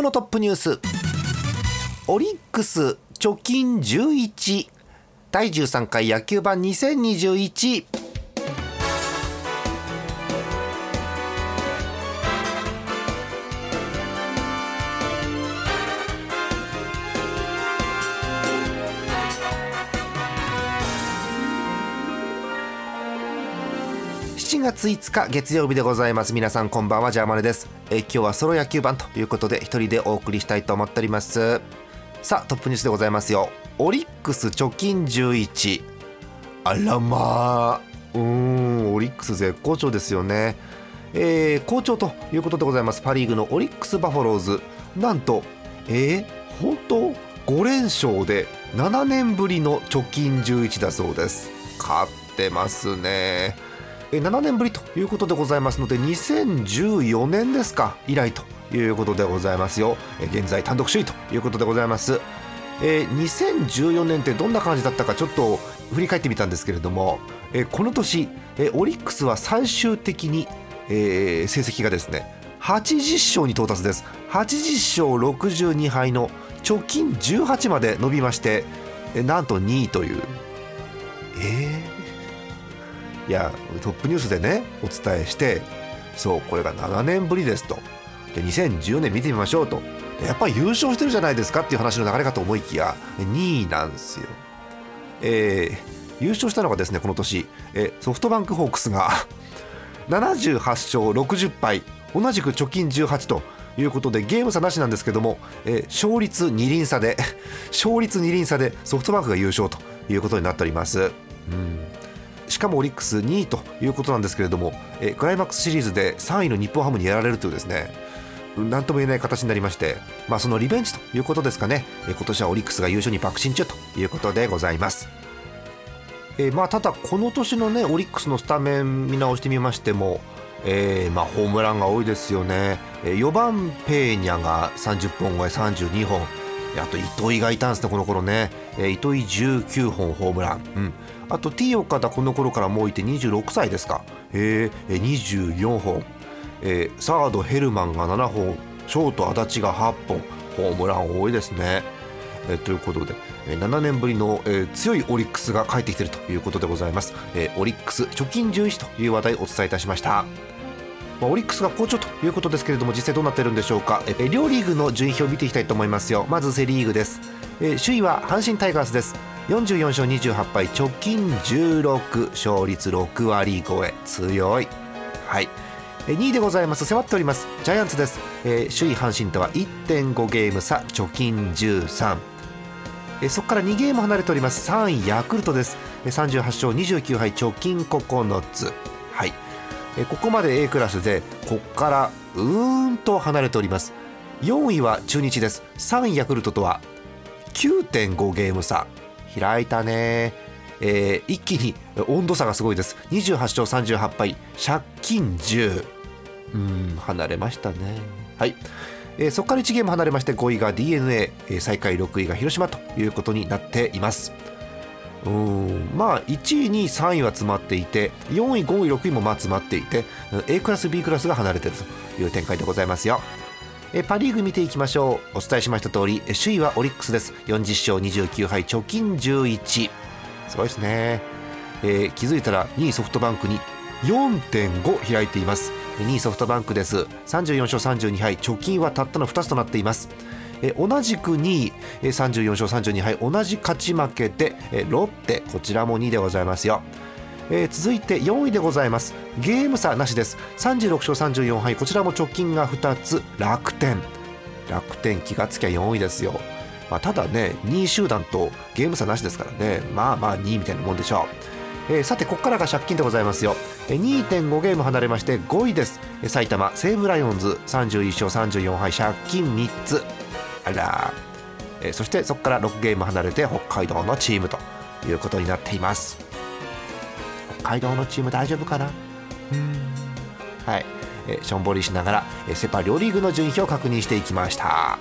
今日のトップニュース。オリックス貯金11第13回野球盤2021月5日月曜日でございます。皆さんこんばんはジャーマネです。え今日はソロ野球盤ということで一人でお送りしたいと思っております。さあトップニュースでございますよ。オリックス貯金11あらまあ。うーんオリックス絶好調ですよね。えー、好調ということでございます。パ・リーグのオリックス・バファローズ。なんとえー、本当？5連勝で7年ぶりの貯金11だそうです。勝ってますね。7年ぶりということでございますので2014年ですか以来ということでございますよ。現在単独首位ということでございます。えー、2014年ってどんな感じだったかちょっと振り返ってみたんですけれども、えー、この年、えー、オリックスは最終的に、えー、成績がですね80勝に到達です。80勝62敗の貯金18まで伸びまして、なんと2位という。えー、いやトップニュースでねお伝えしてそうこれが7年ぶりですとで2010年見てみましょうとやっぱり優勝してるじゃないですかっていう話の流れかと思いきや2位なんですよ。えー、優勝したのがですねこの年、えー、ソフトバンクホークスが 78勝60敗同じく貯金18ということでゲーム差なしなんですけども、えー、勝率2厘差で勝率2厘差でソフトバンクが優勝ということになっております。うんしかもオリックス2位ということなんですけれども、えクライマックスシリーズで3位の日本ハムにやられるというですね何とも言えない形になりまして、まあ、そのリベンジということですかね、え今年はオリックスが優勝に爆心中ということでございます。え、まあ、ただ、この年の、ね、オリックスのスタメン見直してみましても、えー、まあ、ホームランが多いですよね、え、4番ペーニャが30本超え32本。あと糸井がいたんですねこの頃ね、えー、糸井19本ホームラン、うん、あと T 岡田この頃からもういて26歳ですか、えー、24本。えー、サードヘルマンが7本。ショート足立が8本。ホームラン多いですね。え、ということで、え、7年ぶりの、え、強いオリックスが帰ってきているということでございます、え、オリックス貯金11という話題をお伝えいたしました。まあ、オリックスが好調ということですけれども実際どうなっているんでしょうか、え、両リーグの順位表を見ていきたいと思いますよ。まずセ・リーグです、え、首位は阪神タイガースです。44勝28敗貯金16勝率6割超え。強い。はい。2位でございます。迫っております。ジャイアンツです、えー、首位阪神とは1.5ゲーム差貯金13えそこから2ゲーム離れております。3位ヤクルトです。38勝29敗貯金9つ。はい。えここまで A クラスでここからうーんと離れております。4位は中日です。3位ヤクルトとは9.5ゲーム差。開いたね。えー、一気に温度差がすごいです。28勝38敗借金10うん離れましたね。はい、えー、そこから1ゲーム離れまして5位が d n a、えー、最下位6位が広島ということになっています。うん。まあ1位2位3位は詰まっていて4位5位6位もまあ詰まっていて A クラス B クラスが離れているという展開でございますよ。えパ・リーグ見ていきましょう。お伝えしました通り首位はオリックスです。40勝29敗貯金11すごいですね、えー、気づいたら2位ソフトバンクに4.5開いています。2位ソフトバンクです。34勝32敗貯金はたったの2つとなっています。え同じく2位34勝32敗同じ勝ち負けでロッテこちらも2位でございますよ。えー、続いて4位でございます。ゲーム差なしです。36勝34敗こちらも貯金が2つ楽天。楽天気がつきゃ4位ですよ、まあ、ただね2位集団とゲーム差なしですからねまあまあ2位みたいなもんでしょう、えー、さてここからが借金でございますよ。2.5ゲーム離れまして5位です。埼玉西武ライオンズ31勝34敗借金3つ。あら、えー、そしてそこから6ゲーム離れて北海道のチームということになっています。北海道のチーム大丈夫かな？はい、えー、しょんぼりしながら、えー、セ・パ両リーグの順位を確認していきました。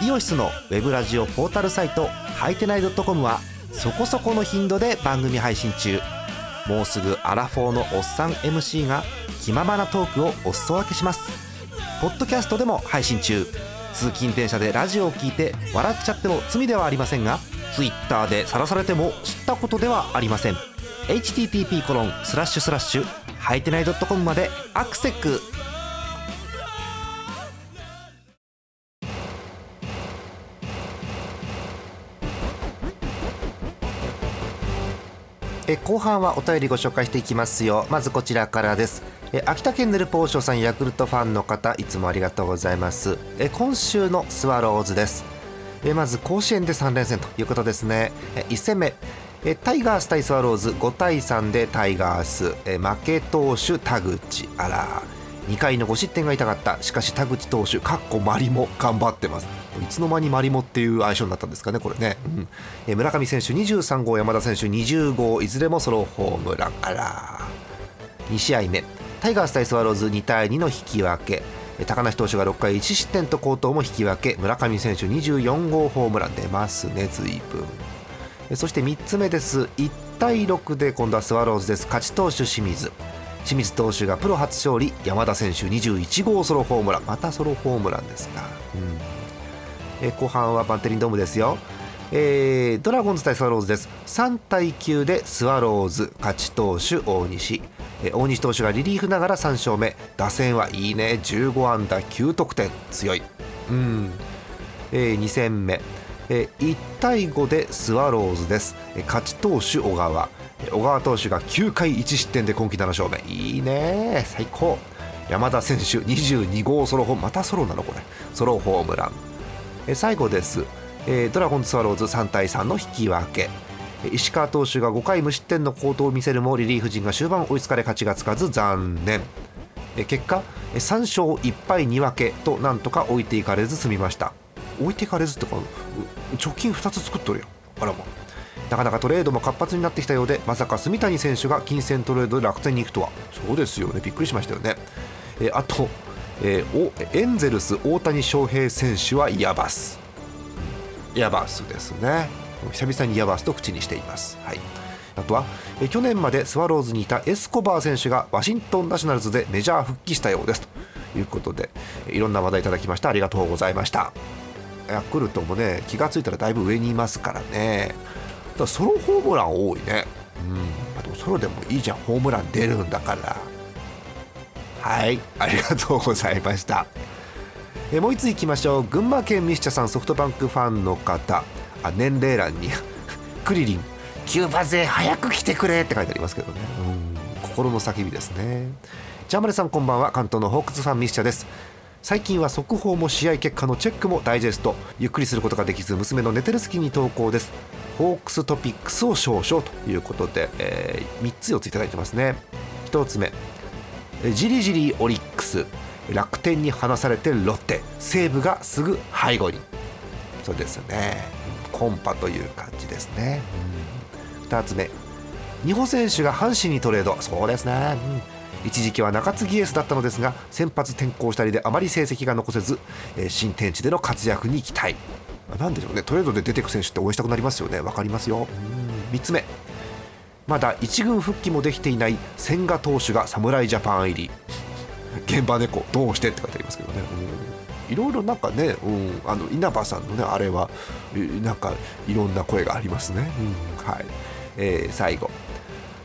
イオシスのウェブラジオポータルサイトはいてない .com はそこそこの頻度で番組配信中。もうすぐアラフォーのおっさん MC が気ままなトークをお裾分けします。ポッドキャストでも配信中。通勤電車でラジオを聞いて笑っちゃっても罪ではありませんが Twitter で晒されても知ったことではありません。http コロンスラッシュスラッシュはいてない .com までアクセックえ後半はお便りご紹介していきますよ。まずこちらからです。え秋田県ヌルポーションさんヤクルトファンの方いつもありがとうございます。え今週のスワローズです。えまず甲子園で3連戦ということですね。え1戦目。えタイガース対スワローズ5対3でタイガース。え負け投手田口あら2回の5失点が痛かった。しかし田口投手かっこマリも頑張ってます。いつの間にマリモっていう相性になったんですかねこれね、うん、え村上選手23号山田選手20号いずれもソロホームランあら。2試合目。タイガース対スワローズ2対2の引き分け。高梨投手が6回1失点と好投も引き分け。村上選手24号ホームラン出ますね随分。そして3つ目です。1対6で今度はスワローズです。勝ち投手清水。清水投手がプロ初勝利山田選手21号ソロホームラン。またソロホームランですか、うん、え後半はバンテリンドームですよ。えー、ドラゴンズ対スワローズです。3対9でスワローズ。勝ち投手大西、えー、大西投手がリリーフながら3勝目。打線はいいね。15安打9得点。強い。うん、えー、2戦目、えー、1対5でスワローズです、えー、勝ち投手小川。小川投手が9回1失点で今季7勝目。いいね。最高。山田選手22号ソロホーム。またソロなの？これ。ソロホームラン。え最後です、えドラゴンズスワローズ3対3の引き分け。石川投手が5回無失点の好投を見せるもリリーフ陣が終盤追いつかれ勝ちがつかず残念。結果3勝1敗2分けとなんとか置いていかれず済みました。置いていかれずってか貯金2つ作っとるよあらま。なかなかトレードも活発になってきたようでまさか住谷選手が金銭トレードで楽天に行くとは。そうですよね。びっくりしましたよね、えあと、えー、エンゼルス大谷翔平選手はヤバス。ヤバスですね。久々にヤバスと口にしています。はい。あとはえ去年までスワローズにいたエスコバー選手がワシントンナショナルズでメジャー復帰したようです。ということでいろんな話題いただきましてありがとうございました。ヤクルトもね気が付いたらだいぶ上にいますからね。だソロホームラン多いね。うん。でもソロでもいいじゃん。ホームラン出るんだから。はい。ありがとうございました。えもう一ついきましょう。群馬県ミスチャさんソフトバンクファンの方。あ年齢欄に。クリリン。キューバ勢早く来てくれって書いてありますけどね。うん。心の叫びですね。ジャマネさんこんばんは。関東のホークスファンミスチャです。最近は速報も試合結果のチェックもダイジェスト。ゆっくりすることができず娘の寝てる隙に投稿です。ホークストピックスを少々ということで、えー、3つ4ついただいてますね。1つ目。じりじりオリックス。楽天に離されてロッテ。西武がすぐ背後に。そうですね。コンパという感じですね、2つ目。日本選手が阪神にトレード。そうですね、うん、一時期は中継ぎエースだったのですが先発転向したりであまり成績が残せず、えー、新天地での活躍に期待。なんでしょうね。トレードで出てく選手って応援したくなりますよね。分かりますよ。3つ目。まだ1軍復帰もできていない千賀投手が侍ジャパン入り。現場猫どうしてって書いてありますけどね。いろいろなんかね、うん、あの稲葉さんのねあれはなんかいろんな声がありますね、うん、はい、えー、最後。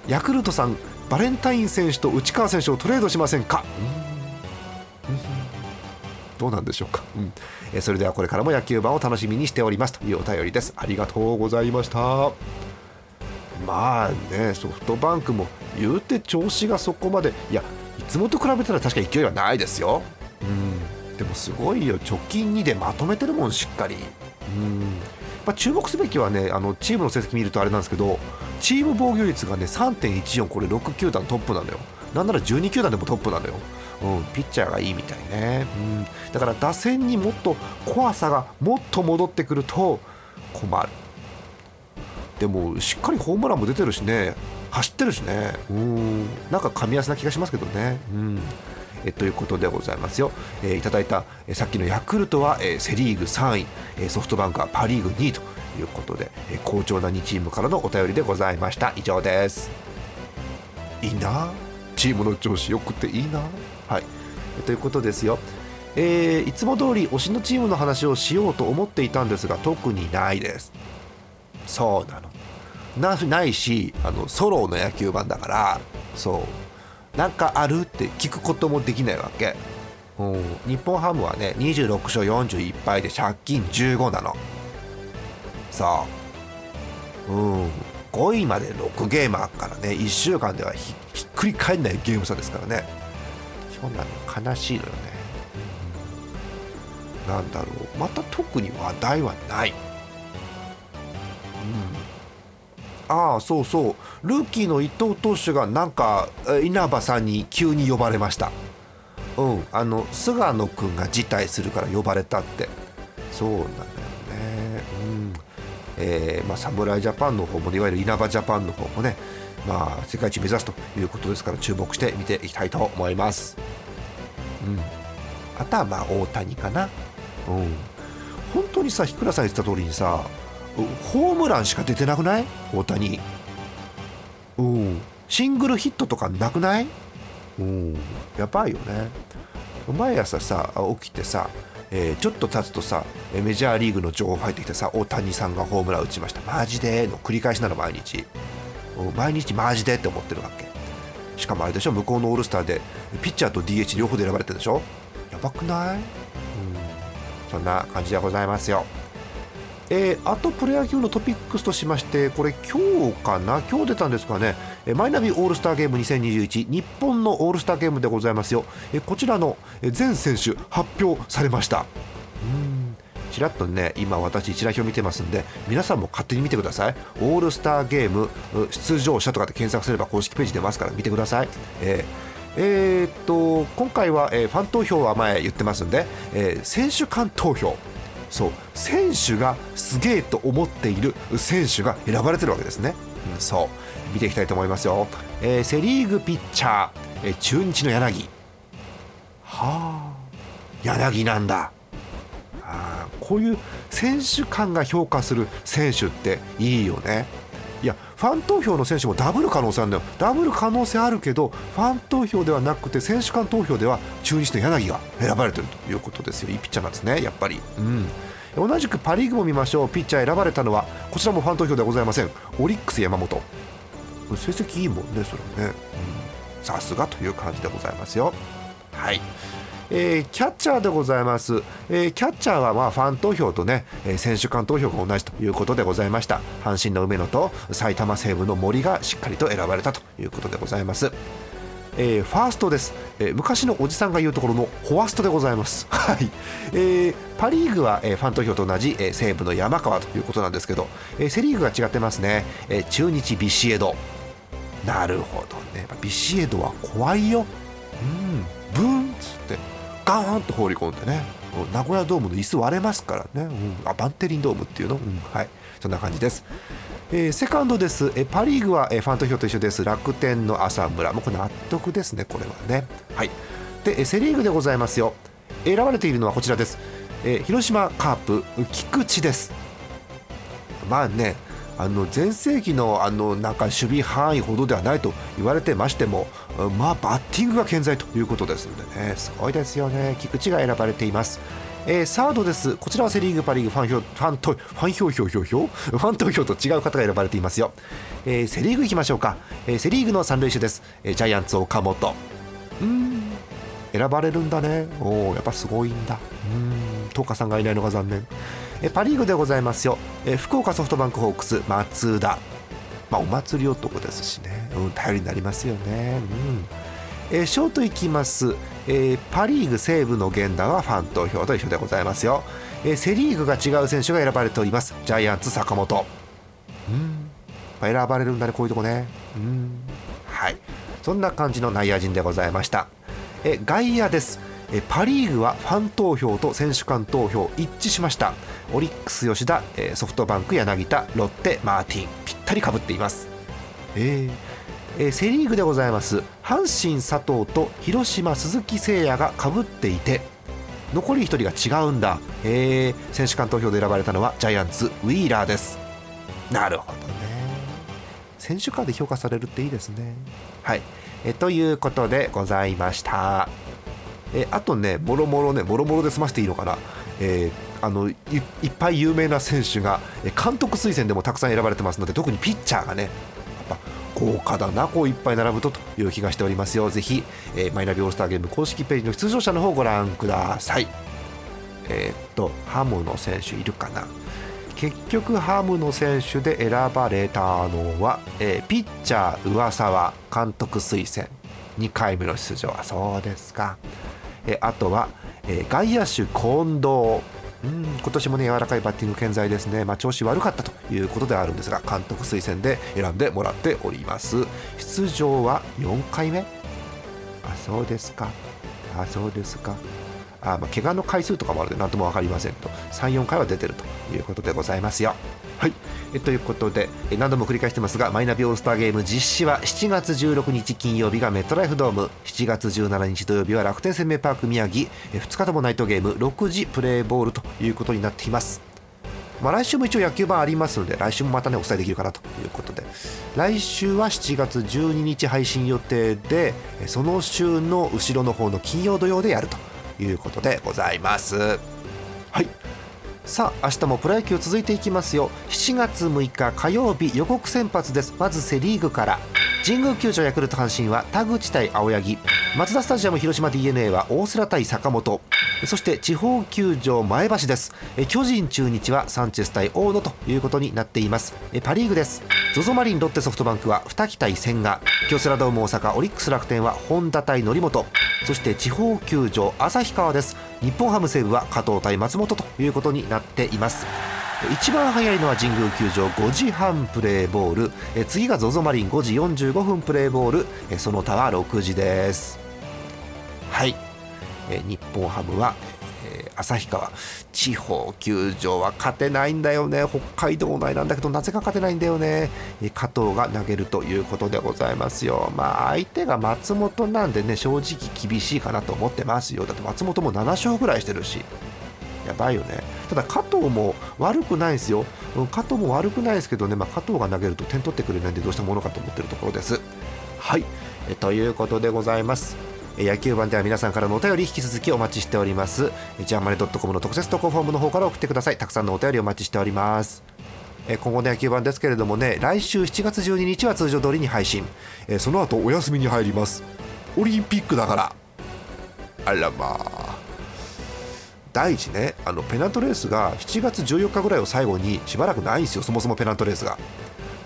ヤクルトさんバレンタイン選手と内川選手をトレードしませんか、うん、どうなんでしょうか、うん。えそれではこれからも野球盤を楽しみにしておりますというお便りです。ありがとうございました。まあねソフトバンクも言うて調子がそこまで。いやいつもと比べたら確か勢いはないですよ。うん。でもすごいよ。直近2でまとめてるもんしっかり。うん。まあ、注目すべきはねあのチームの成績見るとあれなんですけどチーム防御率がね3.14これ6球団トップなのよ。なんなら12球団でもトップなのよ、うん、ピッチャーがいいみたいね、うん、だから打線にもっと怖さがもっと戻ってくると困る。でもしっかりホームランも出てるしね。走ってるしね。うん。なんか噛み合わせな気がしますけどね。うん。えということでございますよ、えー、いただいた、えー、さっきのヤクルトは、えー、セ・リーグ3位、え、ソフトバンクはパ・リーグ2位と。いうことで、え、好調な2チームからのお便りでございました。以上です。いいな？チームの調子よくていいな？はい。ということですよ。えー、いつも通り推しのチームの話をしようと思っていたんですが特にないです。そうなの。なないしあのソロの野球版だからそう。なんかあるって聞くこともできないわけ、日本ハムはね26勝41敗で借金15なの。さあうん5位まで6ゲームあるからね1週間ではひっくり返んないゲーム差ですからね。そんなの悲しいのよね、なんだろう。また特に話題はない。うん。ああそうそう。ルーキーの伊藤投手がなんか稲葉さんに急に呼ばれました。うんあの菅野君が辞退するから呼ばれたって。そうなんだえーまあ、侍ジャパンの方もいわゆる稲葉ジャパンの方もね、まあ、世界一目指すということですから注目して見ていきたいと思います、うん、あとはまあ大谷かな、うん、本当にさ日倉さん言ってた通りにさホームランしか出てなくない？大谷。うん。シングルヒットとかなくない？うん。やばいよね。毎朝さ起きてさ、えー、ちょっと経つとさメジャーリーグの情報入ってきてさ大谷さんがホームラン打ちました。マジで？の繰り返しなの毎日。毎日マジで？って思ってるわけ。しかもあれでしょ？向こうのオールスターでピッチャーと DH 両方で選ばれてるでしょ？やばくない？うん。そんな感じでございますよ。えー、あとプロ野球のトピックスとしましてこれ今日かな？今日出たんですかね？マイナビオールスターゲーム2021日本のオールスターゲームでございますよ。こちらの全選手発表されました。ちらっとね今私一覧表見てますんで皆さんも勝手に見てください。オールスターゲーム出場者とかで検索すれば公式ページ出ますから見てください、えーえー、っと今回は、えー、ファン投票は前言ってますんで、えー、選手間投票。そう。選手がすげえと思っている選手が選ばれてるわけですね、そう。見ていきたいと思いますよ、えー、セ・リーグピッチャー、えー、中日の柳。はあ。柳なんだ。あこういう選手間が評価する選手っていいよね。いやファン投票の選手もダブル可能性あるんだよ。ダブル可能性あるけどファン投票ではなくて選手間投票では中日の柳が選ばれてるということですよ。いいピッチャーなんですねやっぱり。うん。同じくパ・リーグも見ましょう。ピッチャー選ばれたのはこちらもファン投票ではございません。オリックス山本。成績いいもんねそれはね。さすがという感じでございますよ。はい。えー、キャッチャーでございます、えー、キャッチャーはまあファン投票とね、えー、選手間投票が同じということでございました。阪神の梅野と埼玉西武の森がしっかりと選ばれたということでございますえー、ファーストです、えー、昔のおじさんが言うところのフォアストでございます、はい。えー、パ・リーグは、えー、ファン投票と同じ、えー、西武の山川ということなんですけど、えー、セ・リーグが違ってますね、えー、中日ビシエド。なるほどね。ビシエドは怖いよ。うん。ブーンっつってガーンと放り込んでね。名古屋ドームの椅子割れますからね、うん、あバンテリンドームっていうの、うん、はい。そんな感じです、えー、セカンドです、え、パ・リーグは、え、ファン投票と一緒です。楽天の浅村。もうこれ納得ですねこれはね。はい。で、えセ・リーグでございますよ。選ばれているのはこちらです、え、広島カープ菊池です。まあねあの全盛期のあのなんか守備範囲ほどではないと言われてましても、まあ、バッティングが健在ということですのでね、すごいですよね、菊池が選ばれています。えー、サードです。こちらはセ・リーグ、パ・リーグファン票、ファン投、ファン票票票票ファン投票と違う方が選ばれていますよ。えー、セ・リーグ行きましょうか。えー、セ・リーグの三塁手です。えー、ジャイアンツ、岡本。うん、選ばれるんだね。おお、やっぱすごいんだ。うん、東花さんがいないのが残念。えパ・リーグでございますよ、え福岡ソフトバンクホークス松田、まあ、お祭り男ですしね、うん、頼りになりますよね、うんえショートいきます、えー、パ・リーグ西部の源田はファン投票と一緒でございますよ、えセ・リーグが違う選手が選ばれております。ジャイアンツ坂本。うん。選ばれるんだねこういうとこね。うん。はい。そんな感じの内野陣でございました。え外野です。パ・リーグはファン投票と選手間投票一致しました。オリックス吉田ソフトバンク柳田ロッテマーティン。ぴったりかぶっています。えー。えー、セ・リーグでございます。阪神佐藤と広島鈴木誠也がかぶっていて残り1人が違うんだ、えー、選手間投票で選ばれたのはジャイアンツウィーラーです。なるほどね。選手間で評価されるっていいですね。はい。えということでございました。えあとねもろもろねもろもろで済ましていいのかな。えー、あのいっぱい有名な選手が監督推薦でもたくさん選ばれてますので特にピッチャーがね豪華だなこういっぱい並ぶとという気がしておりますよ。ぜひ、えー、マイナビオールスターゲーム公式ページの出場者の方をご覧ください。えー、っとハムの選手いるかな？結局ハムの選手で選ばれたのは、えー、ピッチャー上沢監督推薦。2回目の出場はそうですか、えー、あとは、えー、外野手近藤。うん今年もね柔らかいバッティング健在ですね、まあ、調子悪かったということではあるんですが監督推薦で選んでもらっております。出場は4回目？あそうですか。あそうですか。あまあ怪我の回数とかもあるので何とも分かりませんと。34回は出てるということでございますよ。はい。えということで何度も繰り返してますがマイナビオールスターゲーム実施は7月16日金曜日がメットライフドーム。7月17日土曜日は楽天生命パーク宮城。2日ともナイトゲーム6時プレーボールということになっています。まあ、来週も一応野球版ありますので来週もまたねお伝えできるかなということで。来週は7月12日配信予定でその週の後ろの方の金曜土曜でやるということでございます。はい。さあ明日もプロ野球続いていきますよ。7月6日火曜日予告先発です。まずセ・リーグから。神宮球場ヤクルト阪神は田口対青柳。マツダスタジアム広島 d n a は大瀬良対坂本。そして地方球場前橋です。巨人中日はサンチェス対大野ということになっています。パ・リーグです。ZOZO マリンロッテソフトバンクは二木対千賀。京セラドーム大阪オリックス楽天は本田対則本。そして地方球場旭川です。日本ハム西武は加藤対松本ということになっています。一番早いのは神宮球場5時半プレーボール。え次が ZOZO マリン5時45分プレーボール。えその他は6時です。はい。え日本ハムは旭川。地方球場は勝てないんだよね。北海道内なんだけどなぜか勝てないんだよね。加藤が投げるということでございますよ。まあ相手が松本なんでね正直厳しいかなと思ってますよ。だって松本も7勝ぐらいしてるし。やばいよね。ただ加藤も悪くないですよ。加藤も悪くないですけどね、まあ、加藤が投げると点取ってくれないんでどうしたものかと思ってるところです。はい。えということでございます。野球版では皆さんからのお便り引き続きお待ちしております。ジャンマネドットコムの特設投稿フォームの方から送ってください。たくさんのお便りお待ちしております。今後の野球版ですけれどもね来週7月12日は通常通りに配信。その後お休みに入ります。オリンピックだから。あらまあ。第一ねあのペナントレースが7月14日ぐらいを最後にしばらくないんですよそもそもペナントレースが。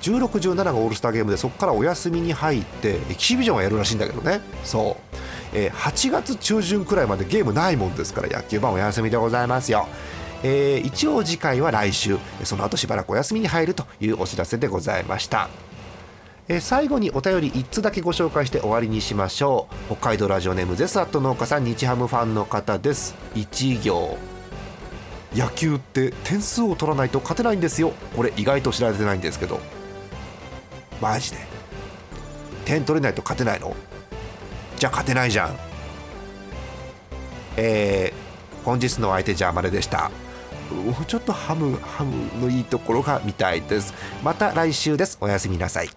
16、17がオールスターゲームでそこからお休みに入ってエキシビジョンはやるらしいんだけどね。そう、えー、8月中旬くらいまでゲームないもんですから野球版お休みでございますよ。えー、一応次回は来週その後しばらくお休みに入るというお知らせでございました。え最後にお便り1つだけご紹介して終わりにしましょう。北海道ラジオネームゼスアット農家さん日ハムファンの方です。1行。野球って点数を取らないと勝てないんですよ。これ意外と知られてないんですけど。マジで？点取れないと勝てないの？じゃあ勝てないじゃん。えー、本日の相手じゃあまれでした。もうちょっとハムハムのいいところが見たいです。また来週です。おやすみなさい。